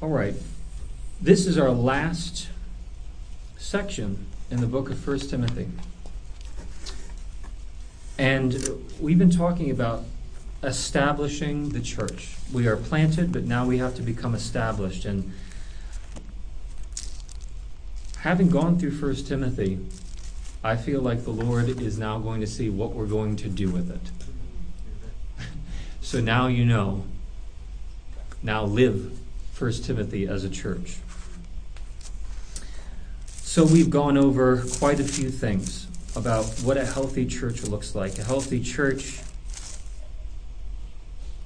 All right. This is our last section in the book of 1 Timothy. And we've been talking about establishing the church. We are planted, but now we have to become established. And having gone through 1 Timothy, I feel like the Lord is now going to see what we're going to do with it. so now you know. Now live 1 Timothy as a church. So we've gone over quite a few things about what a healthy church looks like. A healthy church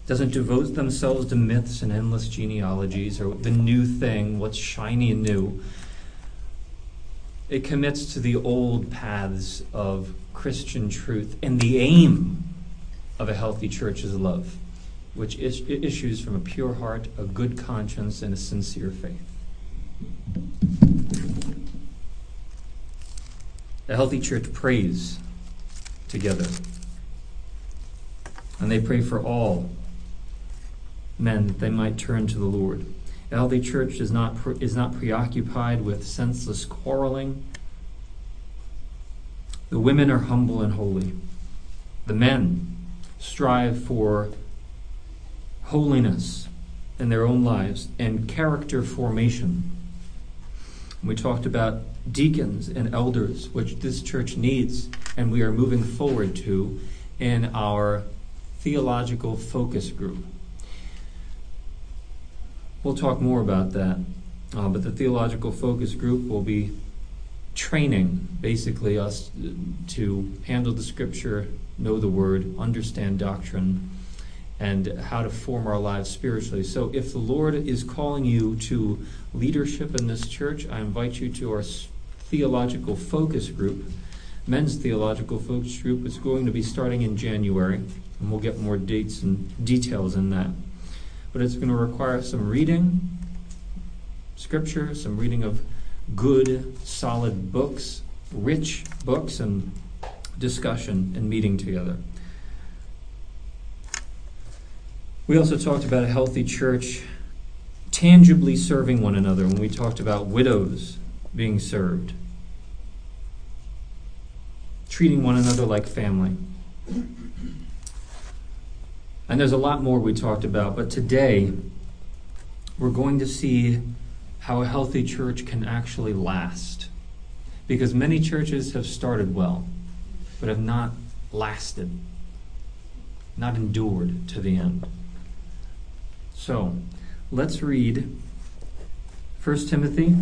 doesn't devote themselves to myths and endless genealogies or the new thing, what's shiny and new. It commits to the old paths of Christian truth. And the aim of a healthy church is love, which is, issues from a pure heart, a good conscience, and a sincere faith. A healthy church prays together. And they pray for all men that they might turn to the Lord. A healthy church is not, is not preoccupied with senseless quarreling. The women are humble and holy. The men strive for holiness in their own lives and character formation. We talked about deacons and elders, which this church needs, and we are moving forward to in our theological focus group. We'll talk more about that. Uh, but the theological focus group will be training basically us to handle the scripture, know the word, understand doctrine, and how to form our lives spiritually. So if the Lord is calling you to leadership in this church, I invite you to our theological focus group. Men's theological focus group is going to be starting in January, and we'll get more dates and details in that but it's going to require some reading, scripture, some reading of good, solid books, rich books, and discussion and meeting together. We also talked about a healthy church tangibly serving one another when we talked about widows being served, treating one another like family. And there's a lot more we talked about, but today we're going to see how a healthy church can actually last. Because many churches have started well, but have not lasted, not endured to the end. So, let's read 1 Timothy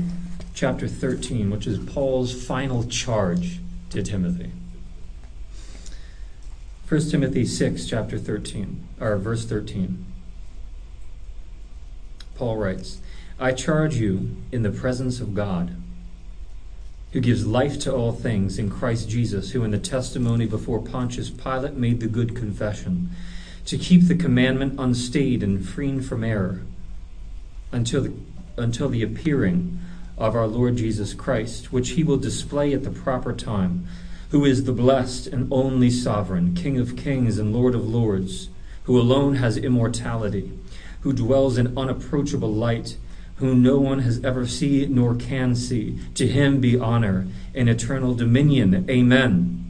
chapter 13, which is Paul's final charge to Timothy. 1 Timothy 6, chapter 13, or verse 13. Paul writes, I charge you in the presence of God, who gives life to all things in Christ Jesus, who in the testimony before Pontius Pilate made the good confession, to keep the commandment unstayed and free from error until the, until the appearing of our Lord Jesus Christ, which he will display at the proper time who is the blessed and only sovereign, King of kings and Lord of lords, who alone has immortality, who dwells in unapproachable light, whom no one has ever seen nor can see. To him be honor and eternal dominion. Amen.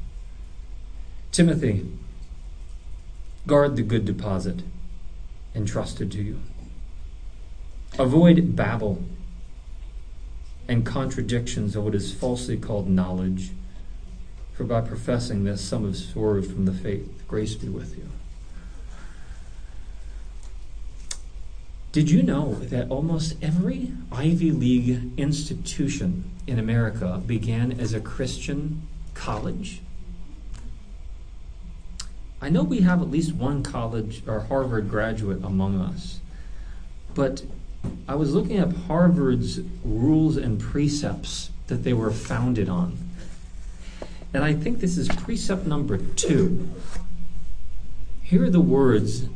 Timothy, guard the good deposit entrusted to you. Avoid babble and contradictions of what is falsely called knowledge. For by professing this, some have swerved from the faith. Grace be with you. Did you know that almost every Ivy League institution in America began as a Christian college? I know we have at least one college or Harvard graduate among us. But I was looking at Harvard's rules and precepts that they were founded on. And I think this is precept number two. Here are the words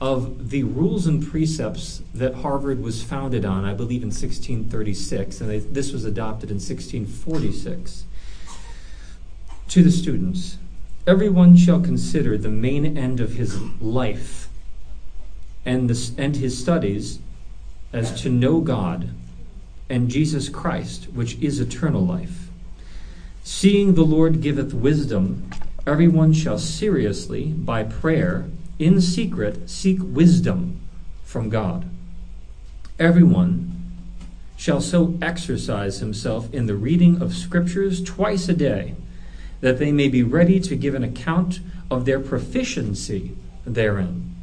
of the rules and precepts that Harvard was founded on, I believe in 1636, and they, this was adopted in 1646. To the students, everyone shall consider the main end of his life and, and his studies as to know God and Jesus Christ, which is eternal life. Seeing the Lord giveth wisdom, everyone shall seriously, by prayer, in secret, seek wisdom from God. Everyone shall so exercise himself in the reading of Scriptures twice a day, that they may be ready to give an account of their proficiency therein,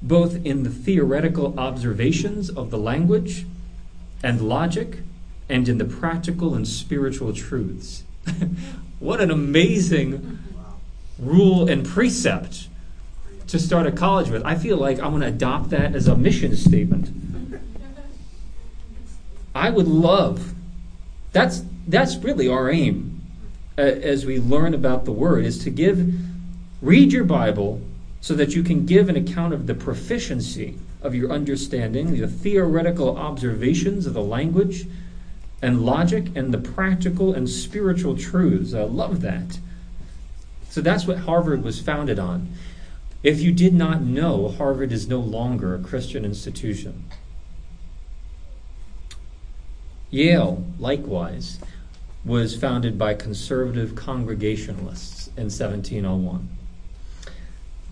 both in the theoretical observations of the language and logic, and in the practical and spiritual truths. what an amazing rule and precept to start a college with. I feel like I'm going to adopt that as a mission statement. I would love that's that's really our aim as we learn about the word is to give read your Bible so that you can give an account of the proficiency of your understanding, the theoretical observations of the language and logic, and the practical and spiritual truths. I love that. So that's what Harvard was founded on. If you did not know, Harvard is no longer a Christian institution. Yale, likewise, was founded by conservative Congregationalists in 1701.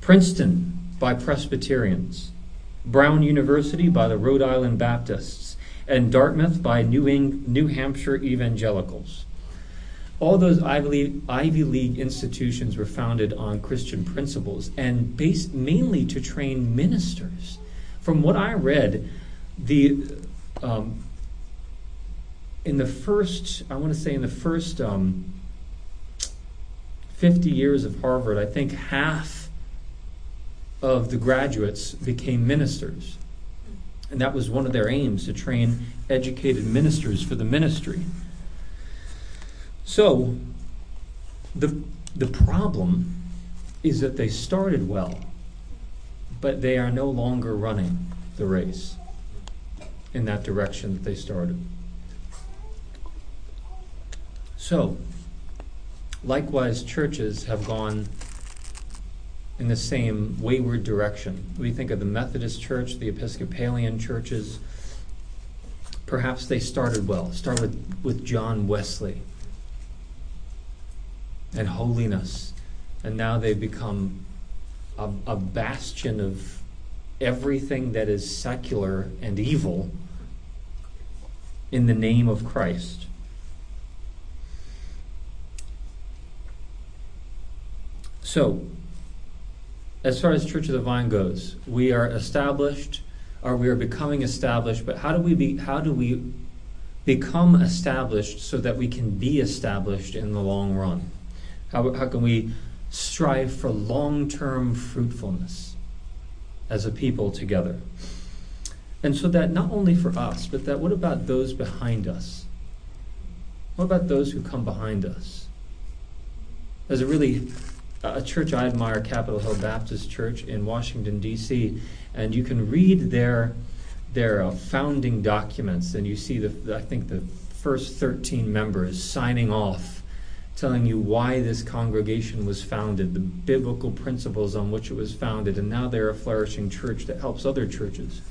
Princeton by Presbyterians. Brown University by the Rhode Island Baptists. And Dartmouth by New, Eng- New Hampshire Evangelicals. All those Ivy, League institutions were founded on Christian principles and based mainly to train ministers. From what I read, the um, in the first, I want to say in the first um, 50 years of Harvard, I think half of the graduates became ministers. And that was one of their aims to train educated ministers for the ministry. So, the, the problem is that they started well, but they are no longer running the race in that direction that they started. So, likewise, churches have gone in the same wayward direction. We think of the Methodist Church, the Episcopalian churches. Perhaps they started well, started with, with John Wesley and holiness. And now they've become a, a bastion of everything that is secular and evil in the name of Christ. So, as far as Church of the Vine goes, we are established, or we are becoming established. But how do we be? How do we become established so that we can be established in the long run? How, how can we strive for long term fruitfulness as a people together? And so that not only for us, but that what about those behind us? What about those who come behind us? There's a really a church I admire, Capitol Hill Baptist Church in Washington D.C., and you can read their their uh, founding documents, and you see the I think the first 13 members signing off telling you why this congregation was founded, the biblical principles on which it was founded, and now they're a flourishing church that helps other churches.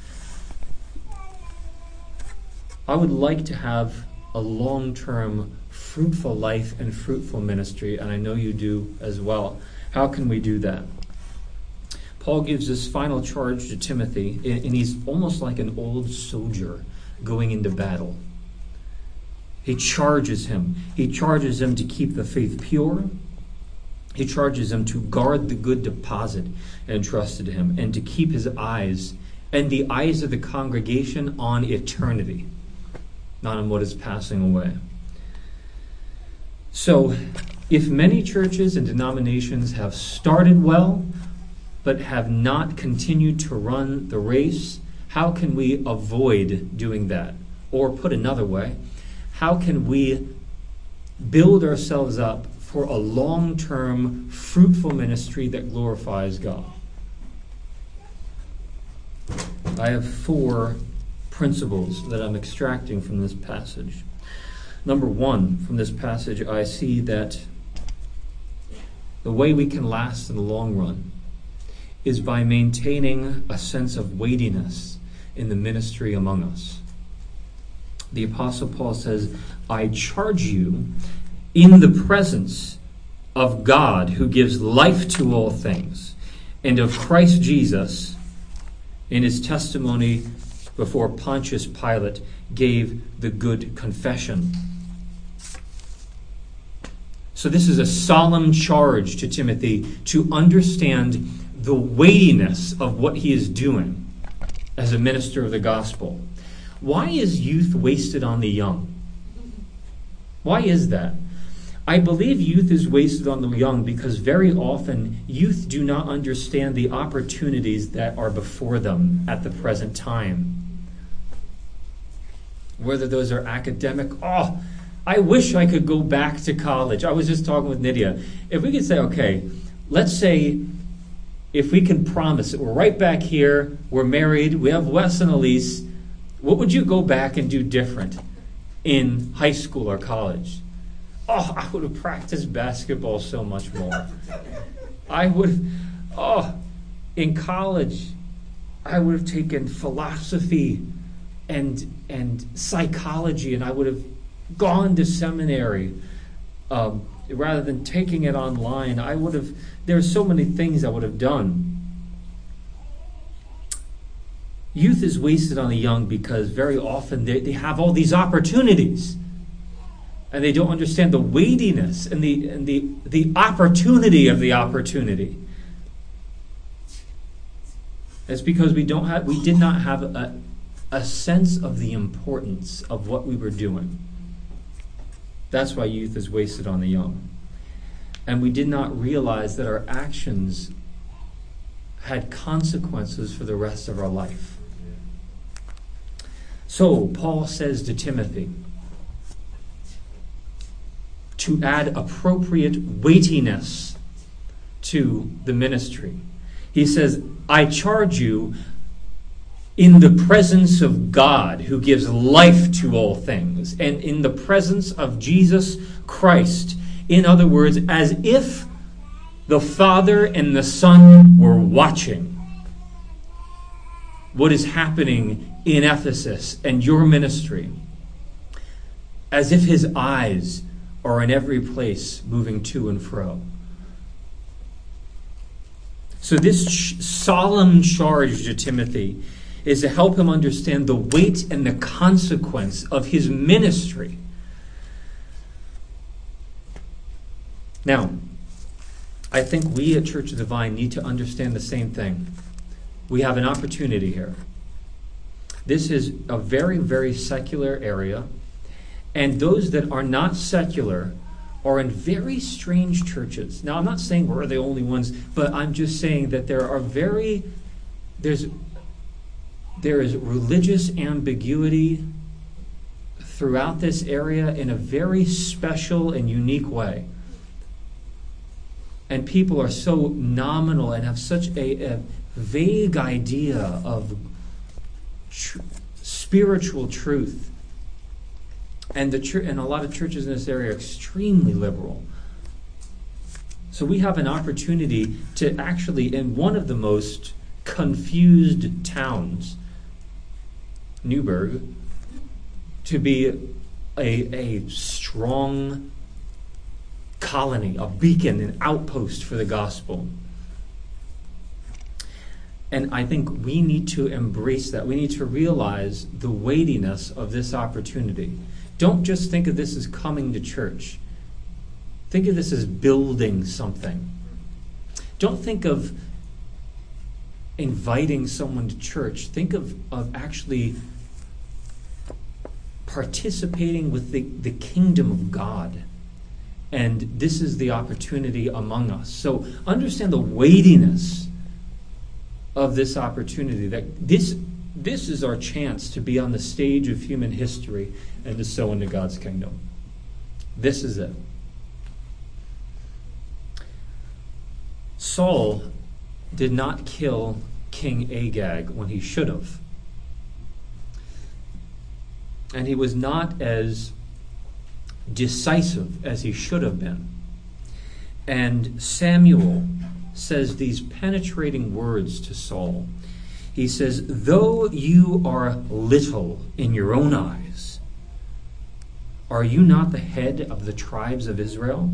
I would like to have a long term, fruitful life and fruitful ministry, and I know you do as well. How can we do that? Paul gives this final charge to Timothy, and he's almost like an old soldier going into battle. He charges him. He charges him to keep the faith pure. He charges him to guard the good deposit entrusted to him and to keep his eyes and the eyes of the congregation on eternity, not on what is passing away. So, if many churches and denominations have started well, but have not continued to run the race, How can we avoid doing that? Or put another way, how can we build ourselves up for a long term, fruitful ministry that glorifies God? I have four principles that I'm extracting from this passage. Number one, from this passage, I see that the way we can last in the long run is by maintaining a sense of weightiness in the ministry among us. The Apostle Paul says, I charge you in the presence of God who gives life to all things, and of Christ Jesus in his testimony before Pontius Pilate gave the good confession. So, this is a solemn charge to Timothy to understand the weightiness of what he is doing as a minister of the gospel. Why is youth wasted on the young? Why is that? I believe youth is wasted on the young because very often youth do not understand the opportunities that are before them at the present time. Whether those are academic, oh, I wish I could go back to college. I was just talking with Nydia. If we could say, okay, let's say if we can promise that we're right back here, we're married, we have Wes and Elise, what would you go back and do different in high school or college? Oh, I would have practiced basketball so much more. I would, oh, in college, I would have taken philosophy and and psychology, and I would have gone to seminary um, rather than taking it online. I would have. There are so many things I would have done. Youth is wasted on the young because very often they, they have all these opportunities and they don't understand the weightiness and the, and the, the opportunity of the opportunity. It's because we don't have we did not have a, a sense of the importance of what we were doing. That's why youth is wasted on the young. And we did not realize that our actions had consequences for the rest of our life. So, Paul says to Timothy to add appropriate weightiness to the ministry. He says, I charge you in the presence of God who gives life to all things, and in the presence of Jesus Christ. In other words, as if the Father and the Son were watching what is happening in Ephesus and your ministry, as if his eyes are in every place moving to and fro. So, this solemn charge to Timothy is to help him understand the weight and the consequence of his ministry. Now, I think we at Church of the Vine need to understand the same thing. We have an opportunity here. This is a very, very secular area, and those that are not secular are in very strange churches. Now, I'm not saying we're the only ones, but I'm just saying that there are very, there's there is religious ambiguity throughout this area in a very special and unique way. And people are so nominal and have such a, a vague idea of tr- spiritual truth. And, the ch- and a lot of churches in this area are extremely liberal. So we have an opportunity to actually, in one of the most confused towns, Newburgh to be a, a strong colony, a beacon, an outpost for the gospel. And I think we need to embrace that. We need to realize the weightiness of this opportunity. Don't just think of this as coming to church. Think of this as building something. Don't think of inviting someone to church. Think of, of actually participating with the, the kingdom of God. And this is the opportunity among us. So understand the weightiness of this opportunity that this this is our chance to be on the stage of human history and to sow into God's kingdom. This is it. Saul did not kill King Agag when he should have. And he was not as decisive as he should have been. And Samuel says these penetrating words to Saul. He says, Though you are little in your own eyes, are you not the head of the tribes of Israel?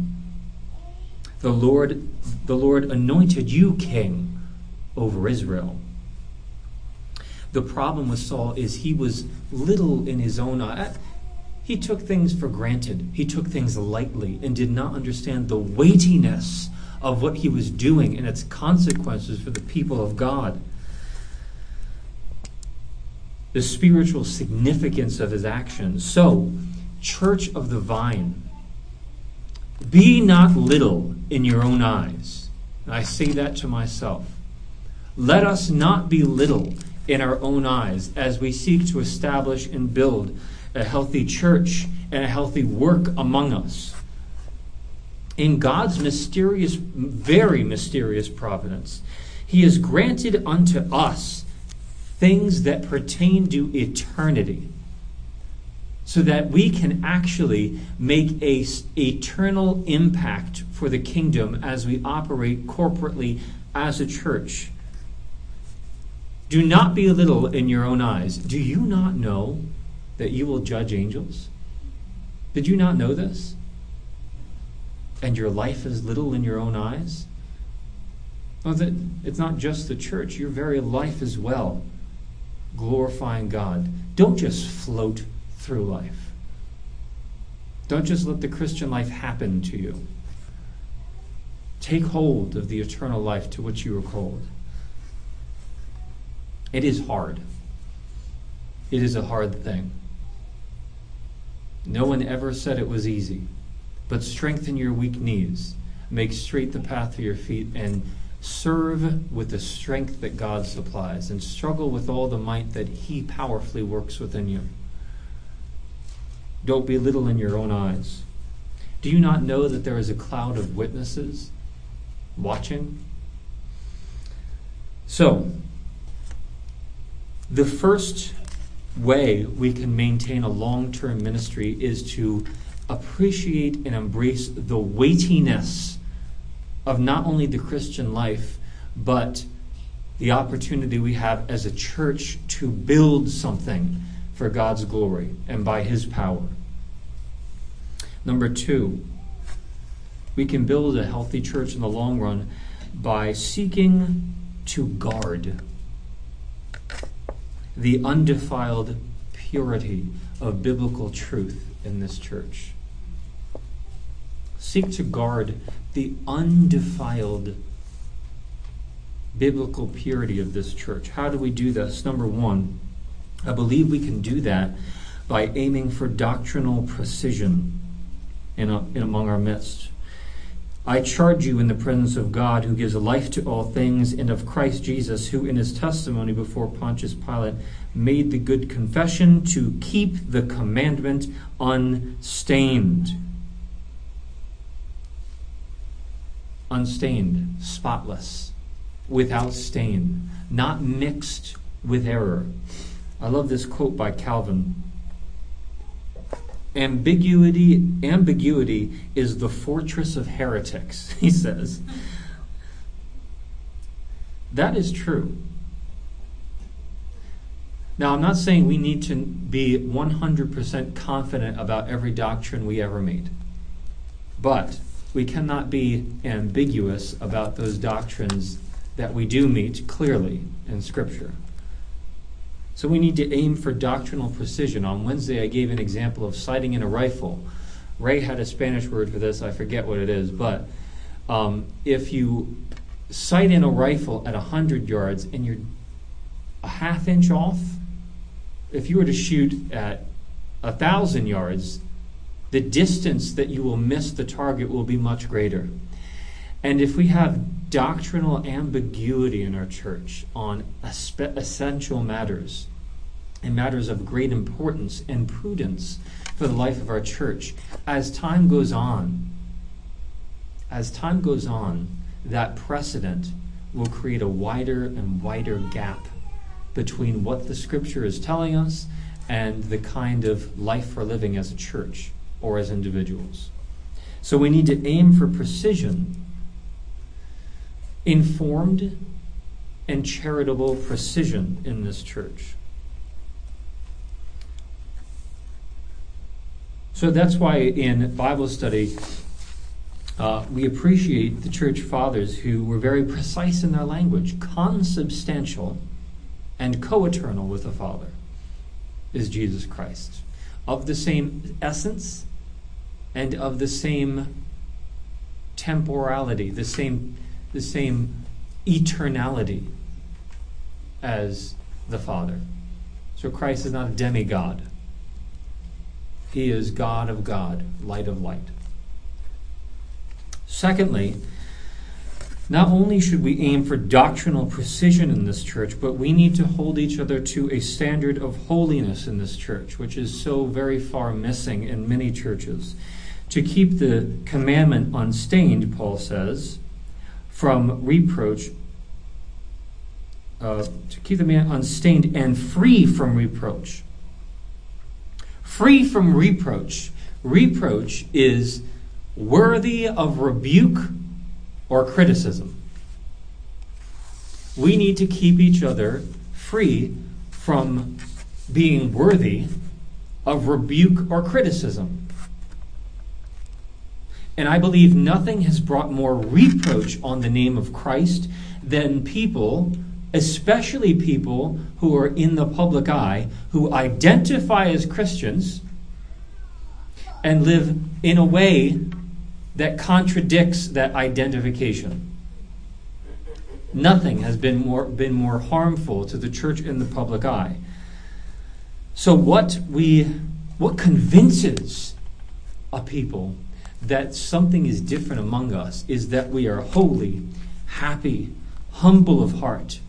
The Lord, the Lord anointed you king over Israel. The problem with Saul is he was little in his own eye. He took things for granted. He took things lightly and did not understand the weightiness of what he was doing and its consequences for the people of God. The spiritual significance of his actions. So, Church of the Vine, be not little in your own eyes. I say that to myself. Let us not be little in our own eyes as we seek to establish and build a healthy church and a healthy work among us. In God's mysterious, very mysterious providence, He has granted unto us things that pertain to eternity so that we can actually make a eternal impact for the kingdom as we operate corporately as a church. Do not be little in your own eyes. Do you not know that you will judge angels? Did you not know this? And your life is little in your own eyes? Well, that it's not just the church, your very life as well, glorifying God. Don't just float through life. Don't just let the Christian life happen to you. Take hold of the eternal life to which you are called. It is hard. It is a hard thing. No one ever said it was easy. But strengthen your weak knees, make straight the path for your feet, and serve with the strength that God supplies, and struggle with all the might that He powerfully works within you. Don't be little in your own eyes. Do you not know that there is a cloud of witnesses watching? So, the first way we can maintain a long term ministry is to appreciate and embrace the weightiness of not only the Christian life, but the opportunity we have as a church to build something for God's glory and by His power. Number two, we can build a healthy church in the long run by seeking to guard the undefiled purity of biblical truth in this church. Seek to guard the undefiled biblical purity of this church. How do we do this? Number one, I believe we can do that by aiming for doctrinal precision in, a, in among our midst. I charge you in the presence of God, who gives life to all things, and of Christ Jesus, who in his testimony before Pontius Pilate made the good confession to keep the commandment unstained. Unstained, spotless, without stain, not mixed with error. I love this quote by Calvin. Ambiguity, ambiguity is the fortress of heretics, he says. That is true. Now, I'm not saying we need to be 100% confident about every doctrine we ever meet, but we cannot be ambiguous about those doctrines that we do meet clearly in Scripture. So we need to aim for doctrinal precision. On Wednesday, I gave an example of sighting in a rifle. Ray had a Spanish word for this, I forget what it is, but um, if you sight in a rifle at 100 yards and you're a half inch off, if you were to shoot at a thousand yards, the distance that you will miss the target will be much greater. And if we have doctrinal ambiguity in our church on essential matters, and matters of great importance and prudence for the life of our church. As time goes on, as time goes on, that precedent will create a wider and wider gap between what the scripture is telling us and the kind of life we're living as a church or as individuals. So we need to aim for precision, informed and charitable precision in this church. So that's why in Bible study, uh, we appreciate the church fathers who were very precise in their language, consubstantial and co eternal with the Father is Jesus Christ, of the same essence and of the same temporality, the same, the same eternality as the Father. So Christ is not a demigod. He is God of God, light of light. Secondly, not only should we aim for doctrinal precision in this church, but we need to hold each other to a standard of holiness in this church, which is so very far missing in many churches. To keep the commandment unstained, Paul says, from reproach, uh, to keep the man unstained and free from reproach. Free from reproach. Reproach is worthy of rebuke or criticism. We need to keep each other free from being worthy of rebuke or criticism. And I believe nothing has brought more reproach on the name of Christ than people, especially people who are in the public eye, who identify as Christians and live in a way that contradicts that identification. Nothing has been more, been more harmful to the church in the public eye. So, what, we, what convinces a people that something is different among us is that we are holy, happy, humble of heart.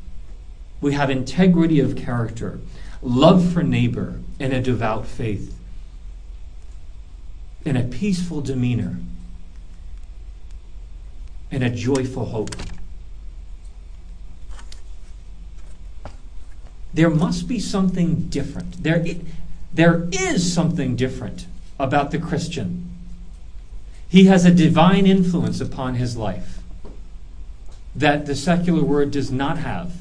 We have integrity of character, love for neighbor, and a devout faith, and a peaceful demeanor and a joyful hope. There must be something different. There, there is something different about the Christian. He has a divine influence upon his life that the secular world does not have.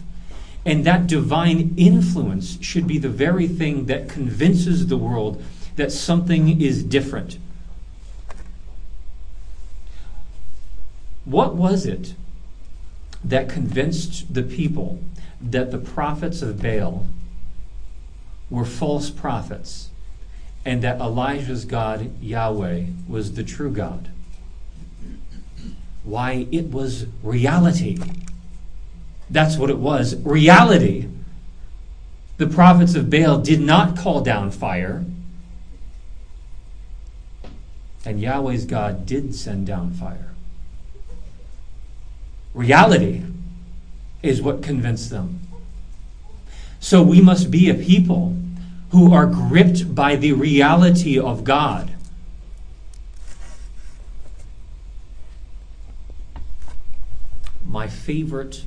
And that divine influence should be the very thing that convinces the world that something is different. What was it that convinced the people that the prophets of Baal were false prophets and that Elijah's God, Yahweh, was the true God? Why, it was reality. That's what it was reality. The prophets of Baal did not call down fire, and Yahweh's God did send down fire. Reality is what convinced them. So we must be a people who are gripped by the reality of God. My favorite,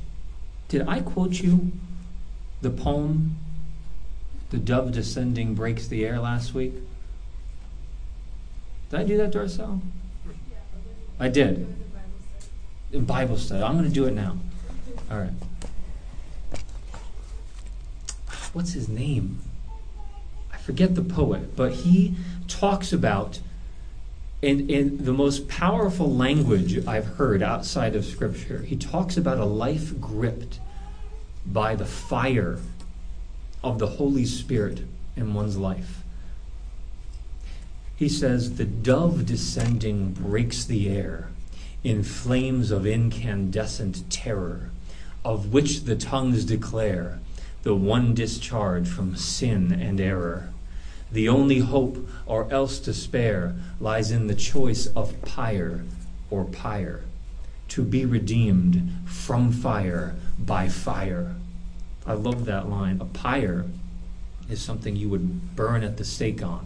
did I quote you the poem, The Dove Descending Breaks the Air last week? Did I do that, to Darcel? I did in Bible study. I'm going to do it now. All right. What's his name? Forget the poet, but he talks about, in, in the most powerful language I've heard outside of Scripture, he talks about a life gripped by the fire of the Holy Spirit in one's life. He says, The dove descending breaks the air in flames of incandescent terror, of which the tongues declare the one discharge from sin and error. The only hope or else despair lies in the choice of pyre or pyre, to be redeemed from fire by fire. I love that line. A pyre is something you would burn at the stake on.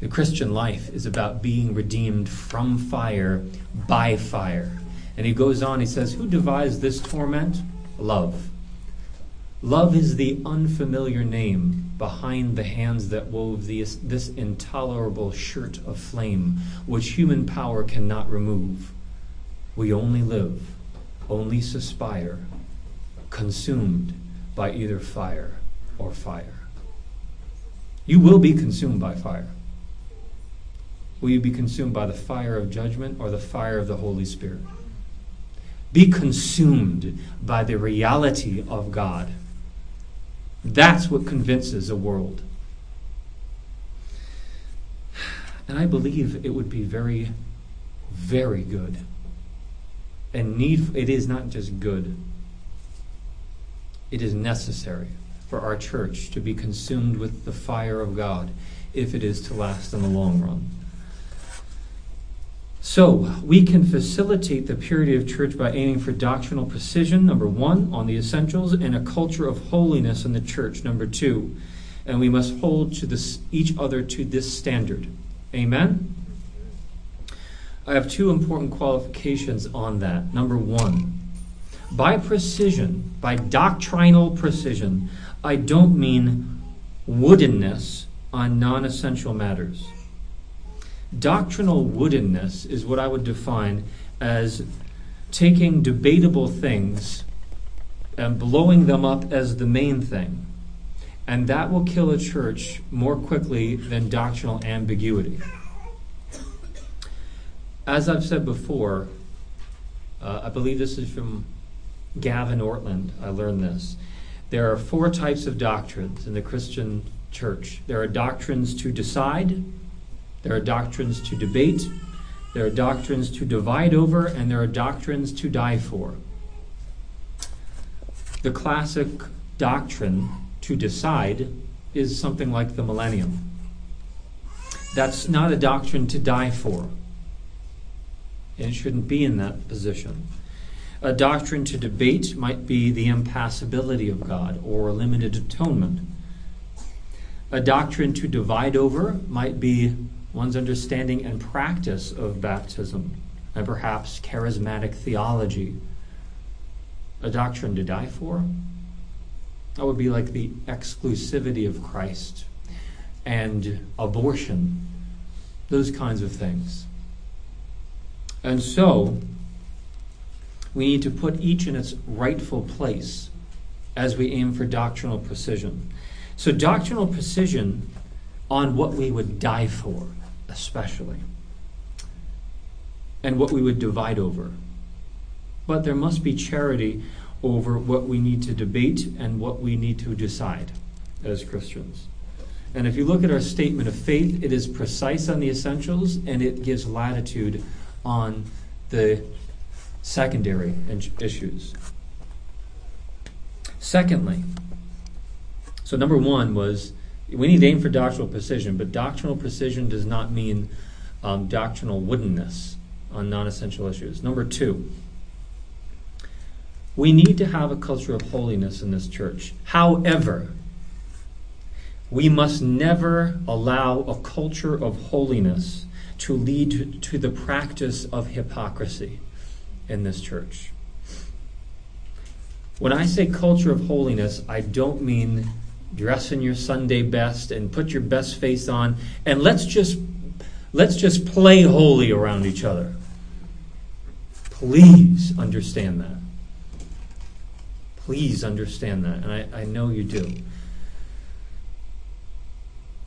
The Christian life is about being redeemed from fire by fire. And he goes on, he says, Who devised this torment? Love. Love is the unfamiliar name behind the hands that wove this, this intolerable shirt of flame, which human power cannot remove. We only live, only suspire, consumed by either fire or fire. You will be consumed by fire. Will you be consumed by the fire of judgment or the fire of the Holy Spirit? Be consumed by the reality of God. That's what convinces a world. And I believe it would be very, very good. And need it is not just good. It is necessary for our church to be consumed with the fire of God if it is to last in the long run. So, we can facilitate the purity of church by aiming for doctrinal precision, number one, on the essentials, and a culture of holiness in the church, number two. And we must hold to this, each other to this standard. Amen? I have two important qualifications on that. Number one, by precision, by doctrinal precision, I don't mean woodenness on non essential matters. Doctrinal woodenness is what I would define as taking debatable things and blowing them up as the main thing. And that will kill a church more quickly than doctrinal ambiguity. As I've said before, uh, I believe this is from Gavin Ortlund. I learned this. There are four types of doctrines in the Christian church there are doctrines to decide, there are doctrines to debate, there are doctrines to divide over, and there are doctrines to die for. The classic doctrine to decide is something like the millennium. That's not a doctrine to die for. And it shouldn't be in that position. A doctrine to debate might be the impassibility of God or limited atonement. A doctrine to divide over might be one's understanding and practice of baptism, and perhaps charismatic theology. A doctrine to die for? That would be like the exclusivity of Christ and abortion, those kinds of things. And so, we need to put each in its rightful place as we aim for doctrinal precision. So, doctrinal precision on what we would die for especially, and what we would divide over. But there must be charity over what we need to debate and what we need to decide as Christians. And if you look at our statement of faith, it is precise on the essentials and it gives latitude on the secondary issues. Secondly, so number one was we need to aim for doctrinal precision, but doctrinal precision does not mean um, doctrinal woodenness on non essential issues. Number two, we need to have a culture of holiness in this church. However, we must never allow a culture of holiness to lead to, to the practice of hypocrisy in this church. When I say culture of holiness, I don't mean dress in your Sunday best and put your best face on and let's just let's just play holy around each other. Please understand that. Please understand that, and I, I know you do.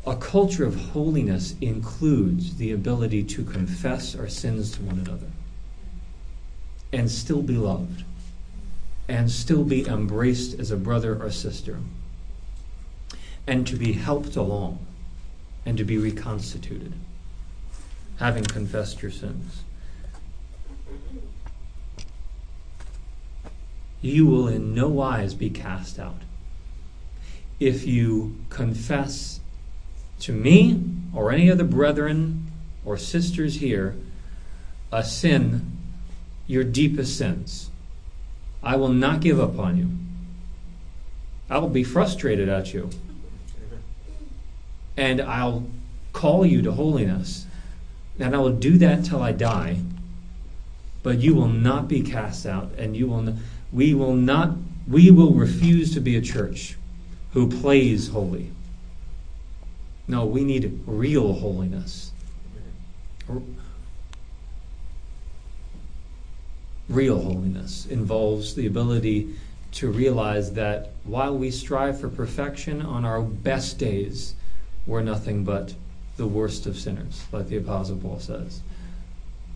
A culture of holiness includes the ability to confess our sins to one another and still be loved and still be embraced as a brother or sister and to be helped along and to be reconstituted, having confessed your sins. You will in no wise be cast out. If you confess to me or any other brethren or sisters here a sin, your deepest sins, I will not give up on you. I'll be frustrated at you. And I'll call you to holiness. And I will do that till I die. But you will not be cast out, and you will. We will not. We will refuse to be a church who plays holy. No, we need real holiness. Real holiness involves the ability to realize that while we strive for perfection on our best days, we're nothing but the worst of sinners, like the Apostle Paul says.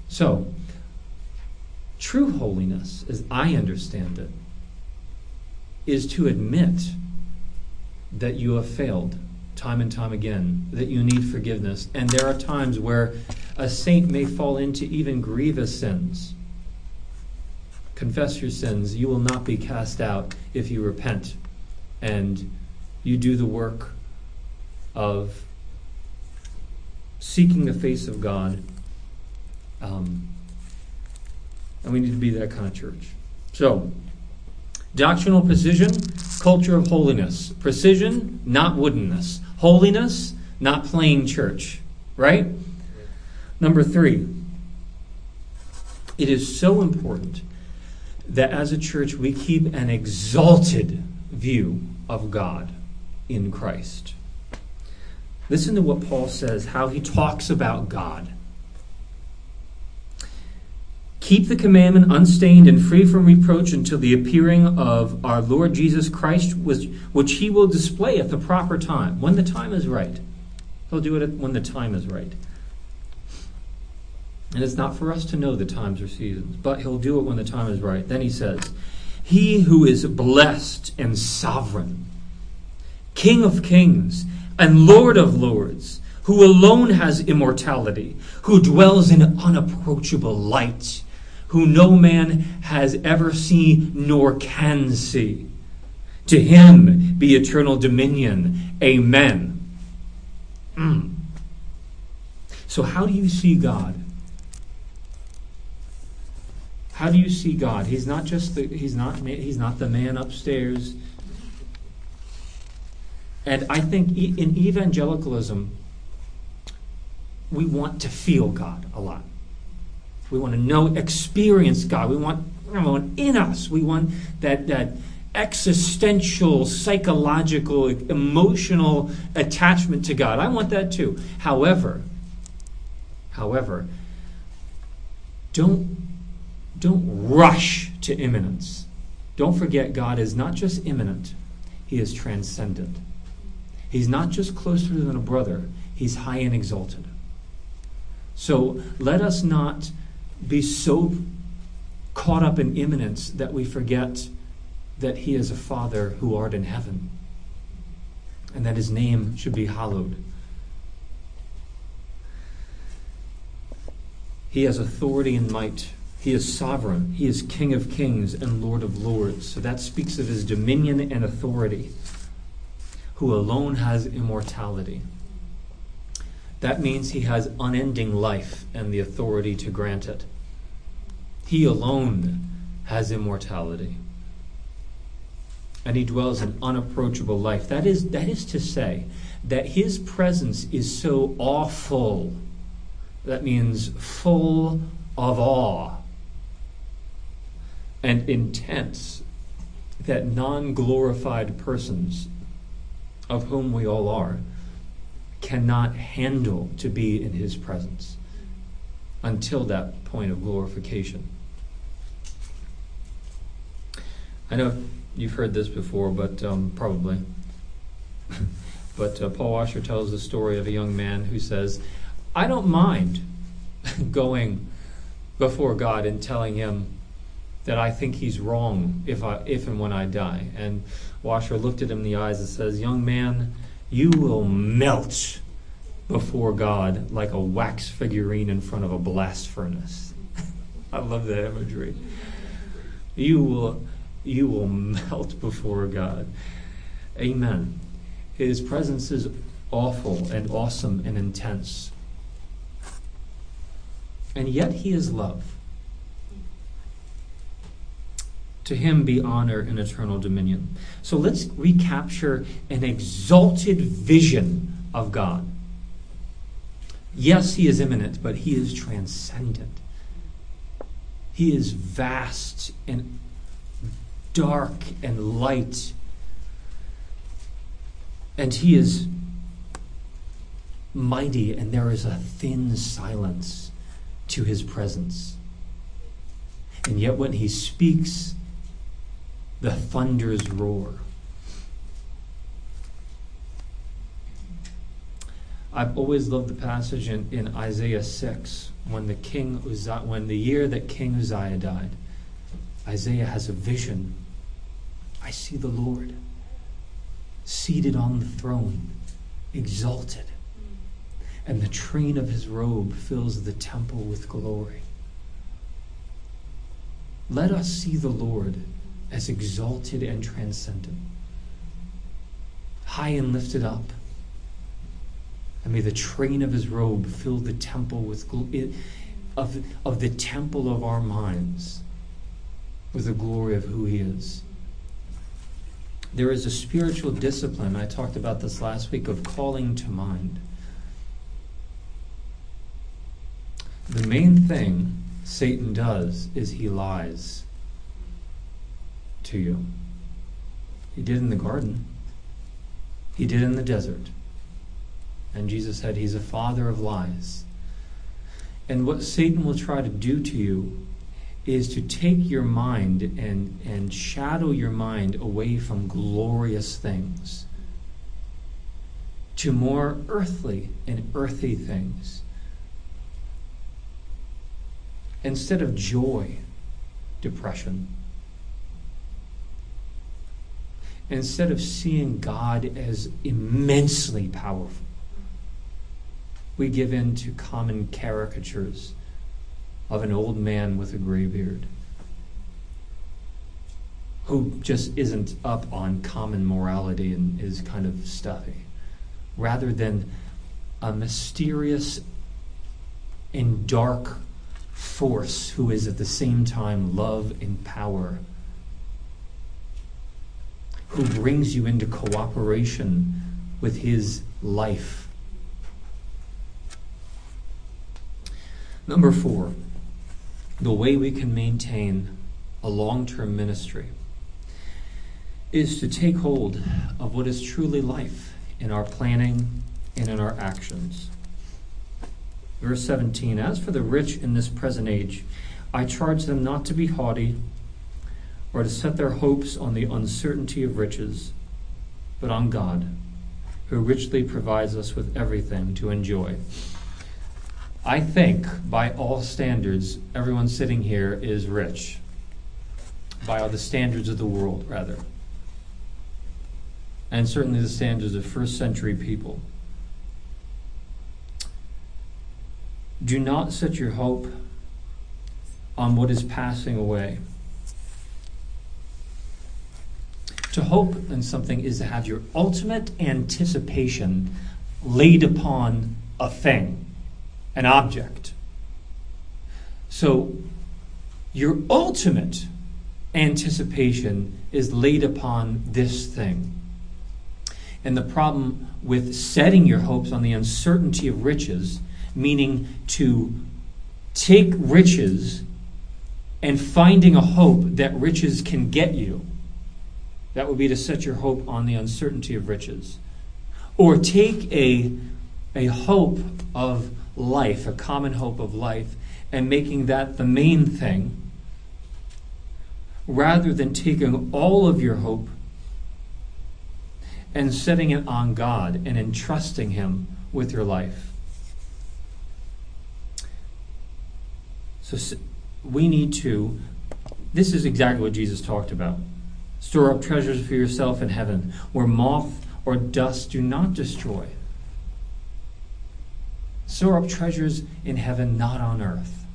So, true holiness, as I understand it, is to admit that you have failed time and time again, that you need forgiveness. And there are times where a saint may fall into even grievous sins. Confess your sins. You will not be cast out if you repent and you do the work of seeking the face of God. Um, and we need to be that kind of church. So, doctrinal precision, culture of holiness. Precision, not woodenness. Holiness, not playing church. Right? Number three, it is so important that as a church we keep an exalted view of God in Christ. Listen to what Paul says, how he talks about God. Keep the commandment unstained and free from reproach until the appearing of our Lord Jesus Christ, which he will display at the proper time, when the time is right. He'll do it when the time is right. And it's not for us to know the times or seasons, but he'll do it when the time is right. Then he says, He who is blessed and sovereign, King of kings and Lord of lords, who alone has immortality, who dwells in unapproachable light, who no man has ever seen nor can see. To him be eternal dominion. Amen. Mm. So, how do you see God? How do you see God? He's not just the he's not he's not the man upstairs. And I think in evangelicalism, we want to feel God a lot. We want to know, experience God. We want, we want in us. We want that that existential, psychological, emotional attachment to God. I want that too. However, however, don't don't rush to immanence. Don't forget, God is not just immanent, He is transcendent. He's not just closer than a brother, He's high and exalted. So let us not be so caught up in immanence that we forget that He is a Father who art in heaven and that His name should be hallowed. He has authority and might he is sovereign. He is King of kings and Lord of lords. So that speaks of his dominion and authority, who alone has immortality. That means he has unending life and the authority to grant it. He alone has immortality. And he dwells in unapproachable life. That is, that is to say, that his presence is so awful. That means full of awe and intense that non glorified persons, of whom we all are, cannot handle to be in his presence until that point of glorification. I know you've heard this before, but um, probably. but uh, Paul Washer tells the story of a young man who says, I don't mind going before God and telling him that I think he's wrong if I if and when I die. And Washer looked at him in the eyes and says, Young man, you will melt before God like a wax figurine in front of a blast furnace. I love that imagery. You will you will melt before God. Amen. His presence is awful and awesome and intense. And yet he is love. To him be honor and eternal dominion. So let's recapture an exalted vision of God. Yes, he is immanent, but he is transcendent. He is vast and dark and light. And he is mighty, and there is a thin silence to his presence. And yet, when he speaks, the thunders roar. I've always loved the passage in, in Isaiah 6 when the king Uzziah, when the year that King Uzziah died. Isaiah has a vision. I see the Lord seated on the throne, exalted, and the train of his robe fills the temple with glory. Let us see the Lord as exalted and transcendent, high and lifted up. And may the train of his robe fill the temple with of, of the temple of our minds with the glory of who he is. There is a spiritual discipline, I talked about this last week, of calling to mind. The main thing Satan does is he lies to you. He did in the garden, he did in the desert. And Jesus said he's a father of lies. And what Satan will try to do to you is to take your mind and, and shadow your mind away from glorious things to more earthly and earthy things. Instead of joy, depression. Instead of seeing God as immensely powerful, we give in to common caricatures of an old man with a gray beard who just isn't up on common morality and is kind of stuffy, rather than a mysterious and dark force who is at the same time love and power, who brings you into cooperation with his life. Number four, the way we can maintain a long term ministry is to take hold of what is truly life in our planning and in our actions. Verse 17 As for the rich in this present age, I charge them not to be haughty or to set their hopes on the uncertainty of riches, but on God, who richly provides us with everything to enjoy. I think, by all standards, everyone sitting here is rich. By all the standards of the world, rather. And certainly the standards of first century people. Do not set your hope on what is passing away. To hope in something is to have your ultimate anticipation laid upon a thing an object. So, your ultimate anticipation is laid upon this thing. And the problem with setting your hopes on the uncertainty of riches, meaning to take riches and finding a hope that riches can get you, that would be to set your hope on the uncertainty of riches. Or take a, a hope of life, a common hope of life, and making that the main thing, rather than taking all of your hope and setting it on God and entrusting Him with your life. So we need to, this is exactly what Jesus talked about. Store up treasures for yourself in heaven, where moth or dust do not destroy Store up treasures in heaven, not on earth.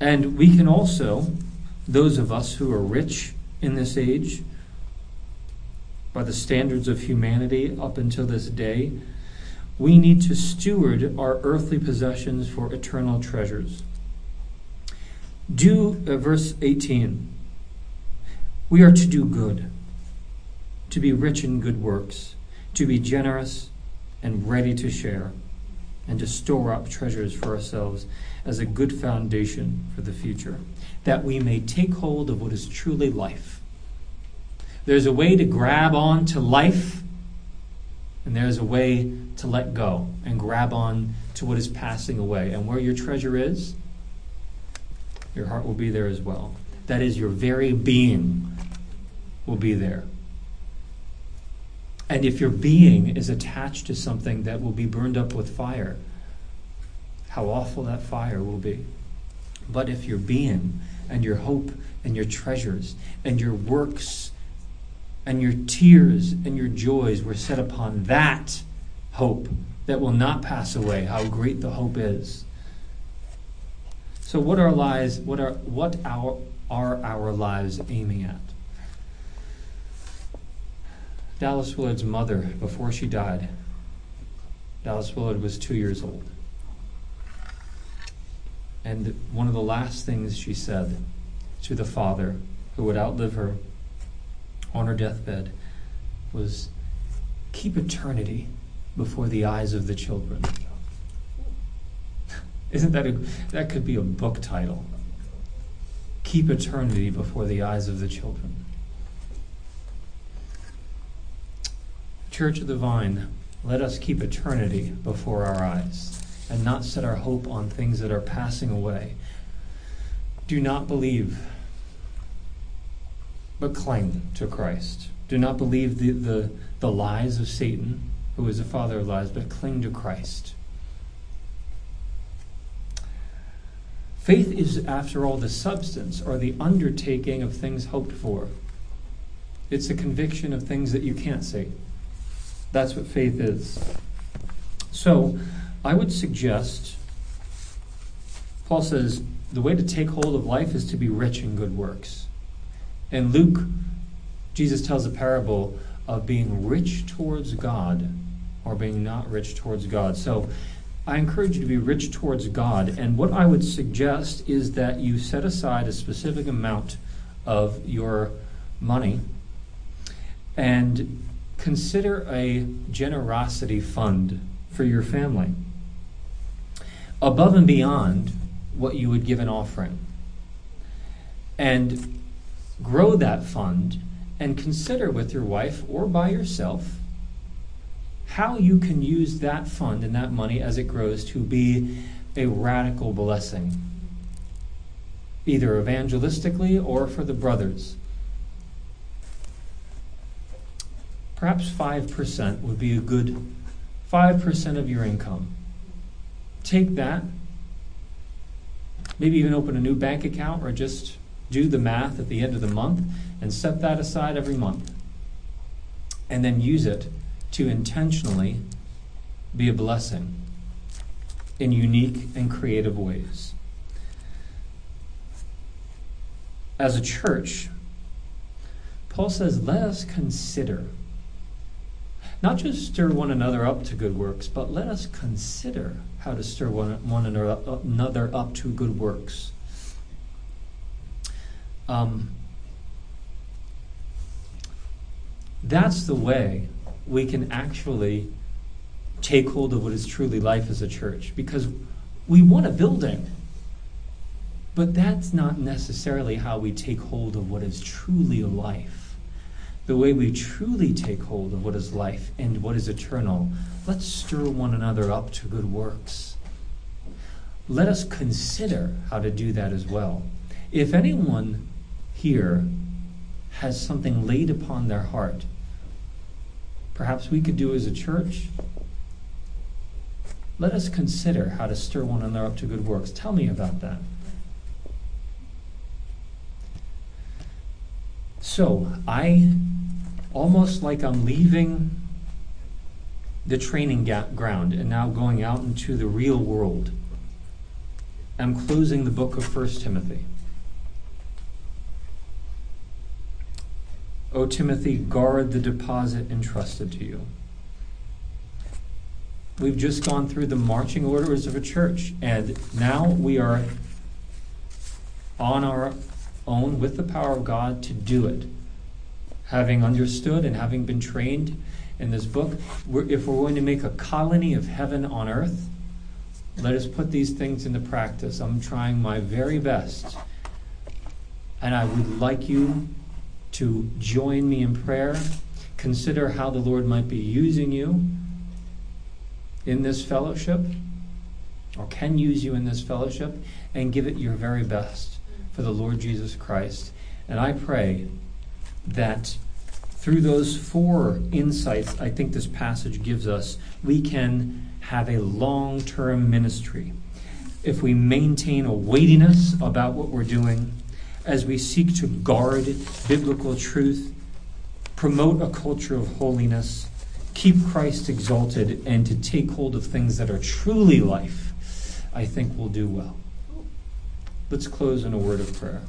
And we can also, those of us who are rich in this age, by the standards of humanity up until this day, we need to steward our earthly possessions for eternal treasures. Do, uh, verse 18. We are to do good, to be rich in good works, to be generous and ready to share, and to store up treasures for ourselves as a good foundation for the future, that we may take hold of what is truly life. There's a way to grab on to life, and there's a way to let go and grab on to what is passing away. And where your treasure is, your heart will be there as well. That is, your very being will be there. And if your being is attached to something that will be burned up with fire, how awful that fire will be. But if your being and your hope and your treasures and your works and your tears and your joys were set upon that hope that will not pass away, how great the hope is. So what are lives what are what our are our lives aiming at? Dallas Willard's mother, before she died, Dallas Willard was two years old. And one of the last things she said to the father who would outlive her on her deathbed was keep eternity before the eyes of the children. Isn't that a, that could be a book title? Keep eternity before the eyes of the children. Church of the Vine, let us keep eternity before our eyes and not set our hope on things that are passing away. Do not believe, but cling to Christ. Do not believe the, the, the lies of Satan, who is the father of lies, but cling to Christ. Faith is, after all, the substance or the undertaking of things hoped for. It's a conviction of things that you can't see. That's what faith is. So, I would suggest, Paul says, the way to take hold of life is to be rich in good works. And Luke, Jesus tells a parable of being rich towards God or being not rich towards God. So, I encourage you to be rich towards God. And what I would suggest is that you set aside a specific amount of your money and consider a generosity fund for your family above and beyond what you would give an offering. And grow that fund and consider with your wife or by yourself how you can use that fund and that money as it grows to be a radical blessing, either evangelistically or for the brothers. Perhaps 5% would be a good 5% of your income. Take that, maybe even open a new bank account or just do the math at the end of the month and set that aside every month. And then use it to intentionally be a blessing in unique and creative ways. As a church, Paul says, let us consider, not just stir one another up to good works, but let us consider how to stir one, one another up to good works. Um, that's the way we can actually take hold of what is truly life as a church because we want a building. But that's not necessarily how we take hold of what is truly life. The way we truly take hold of what is life and what is eternal, let's stir one another up to good works. Let us consider how to do that as well. If anyone here has something laid upon their heart perhaps we could do as a church? Let us consider how to stir one another up to good works. Tell me about that. So, I almost like I'm leaving the training ground and now going out into the real world. I'm closing the book of First Timothy. O Timothy, guard the deposit entrusted to you. We've just gone through the marching orders of a church, and now we are on our own with the power of God to do it. Having understood and having been trained in this book, we're, if we're going to make a colony of heaven on earth, let us put these things into practice. I'm trying my very best. And I would like you to join me in prayer. Consider how the Lord might be using you in this fellowship, or can use you in this fellowship, and give it your very best for the Lord Jesus Christ. And I pray that through those four insights I think this passage gives us, we can have a long term ministry. If we maintain a weightiness about what we're doing, as we seek to guard biblical truth, promote a culture of holiness, keep Christ exalted, and to take hold of things that are truly life, I think we'll do well. Let's close in a word of prayer.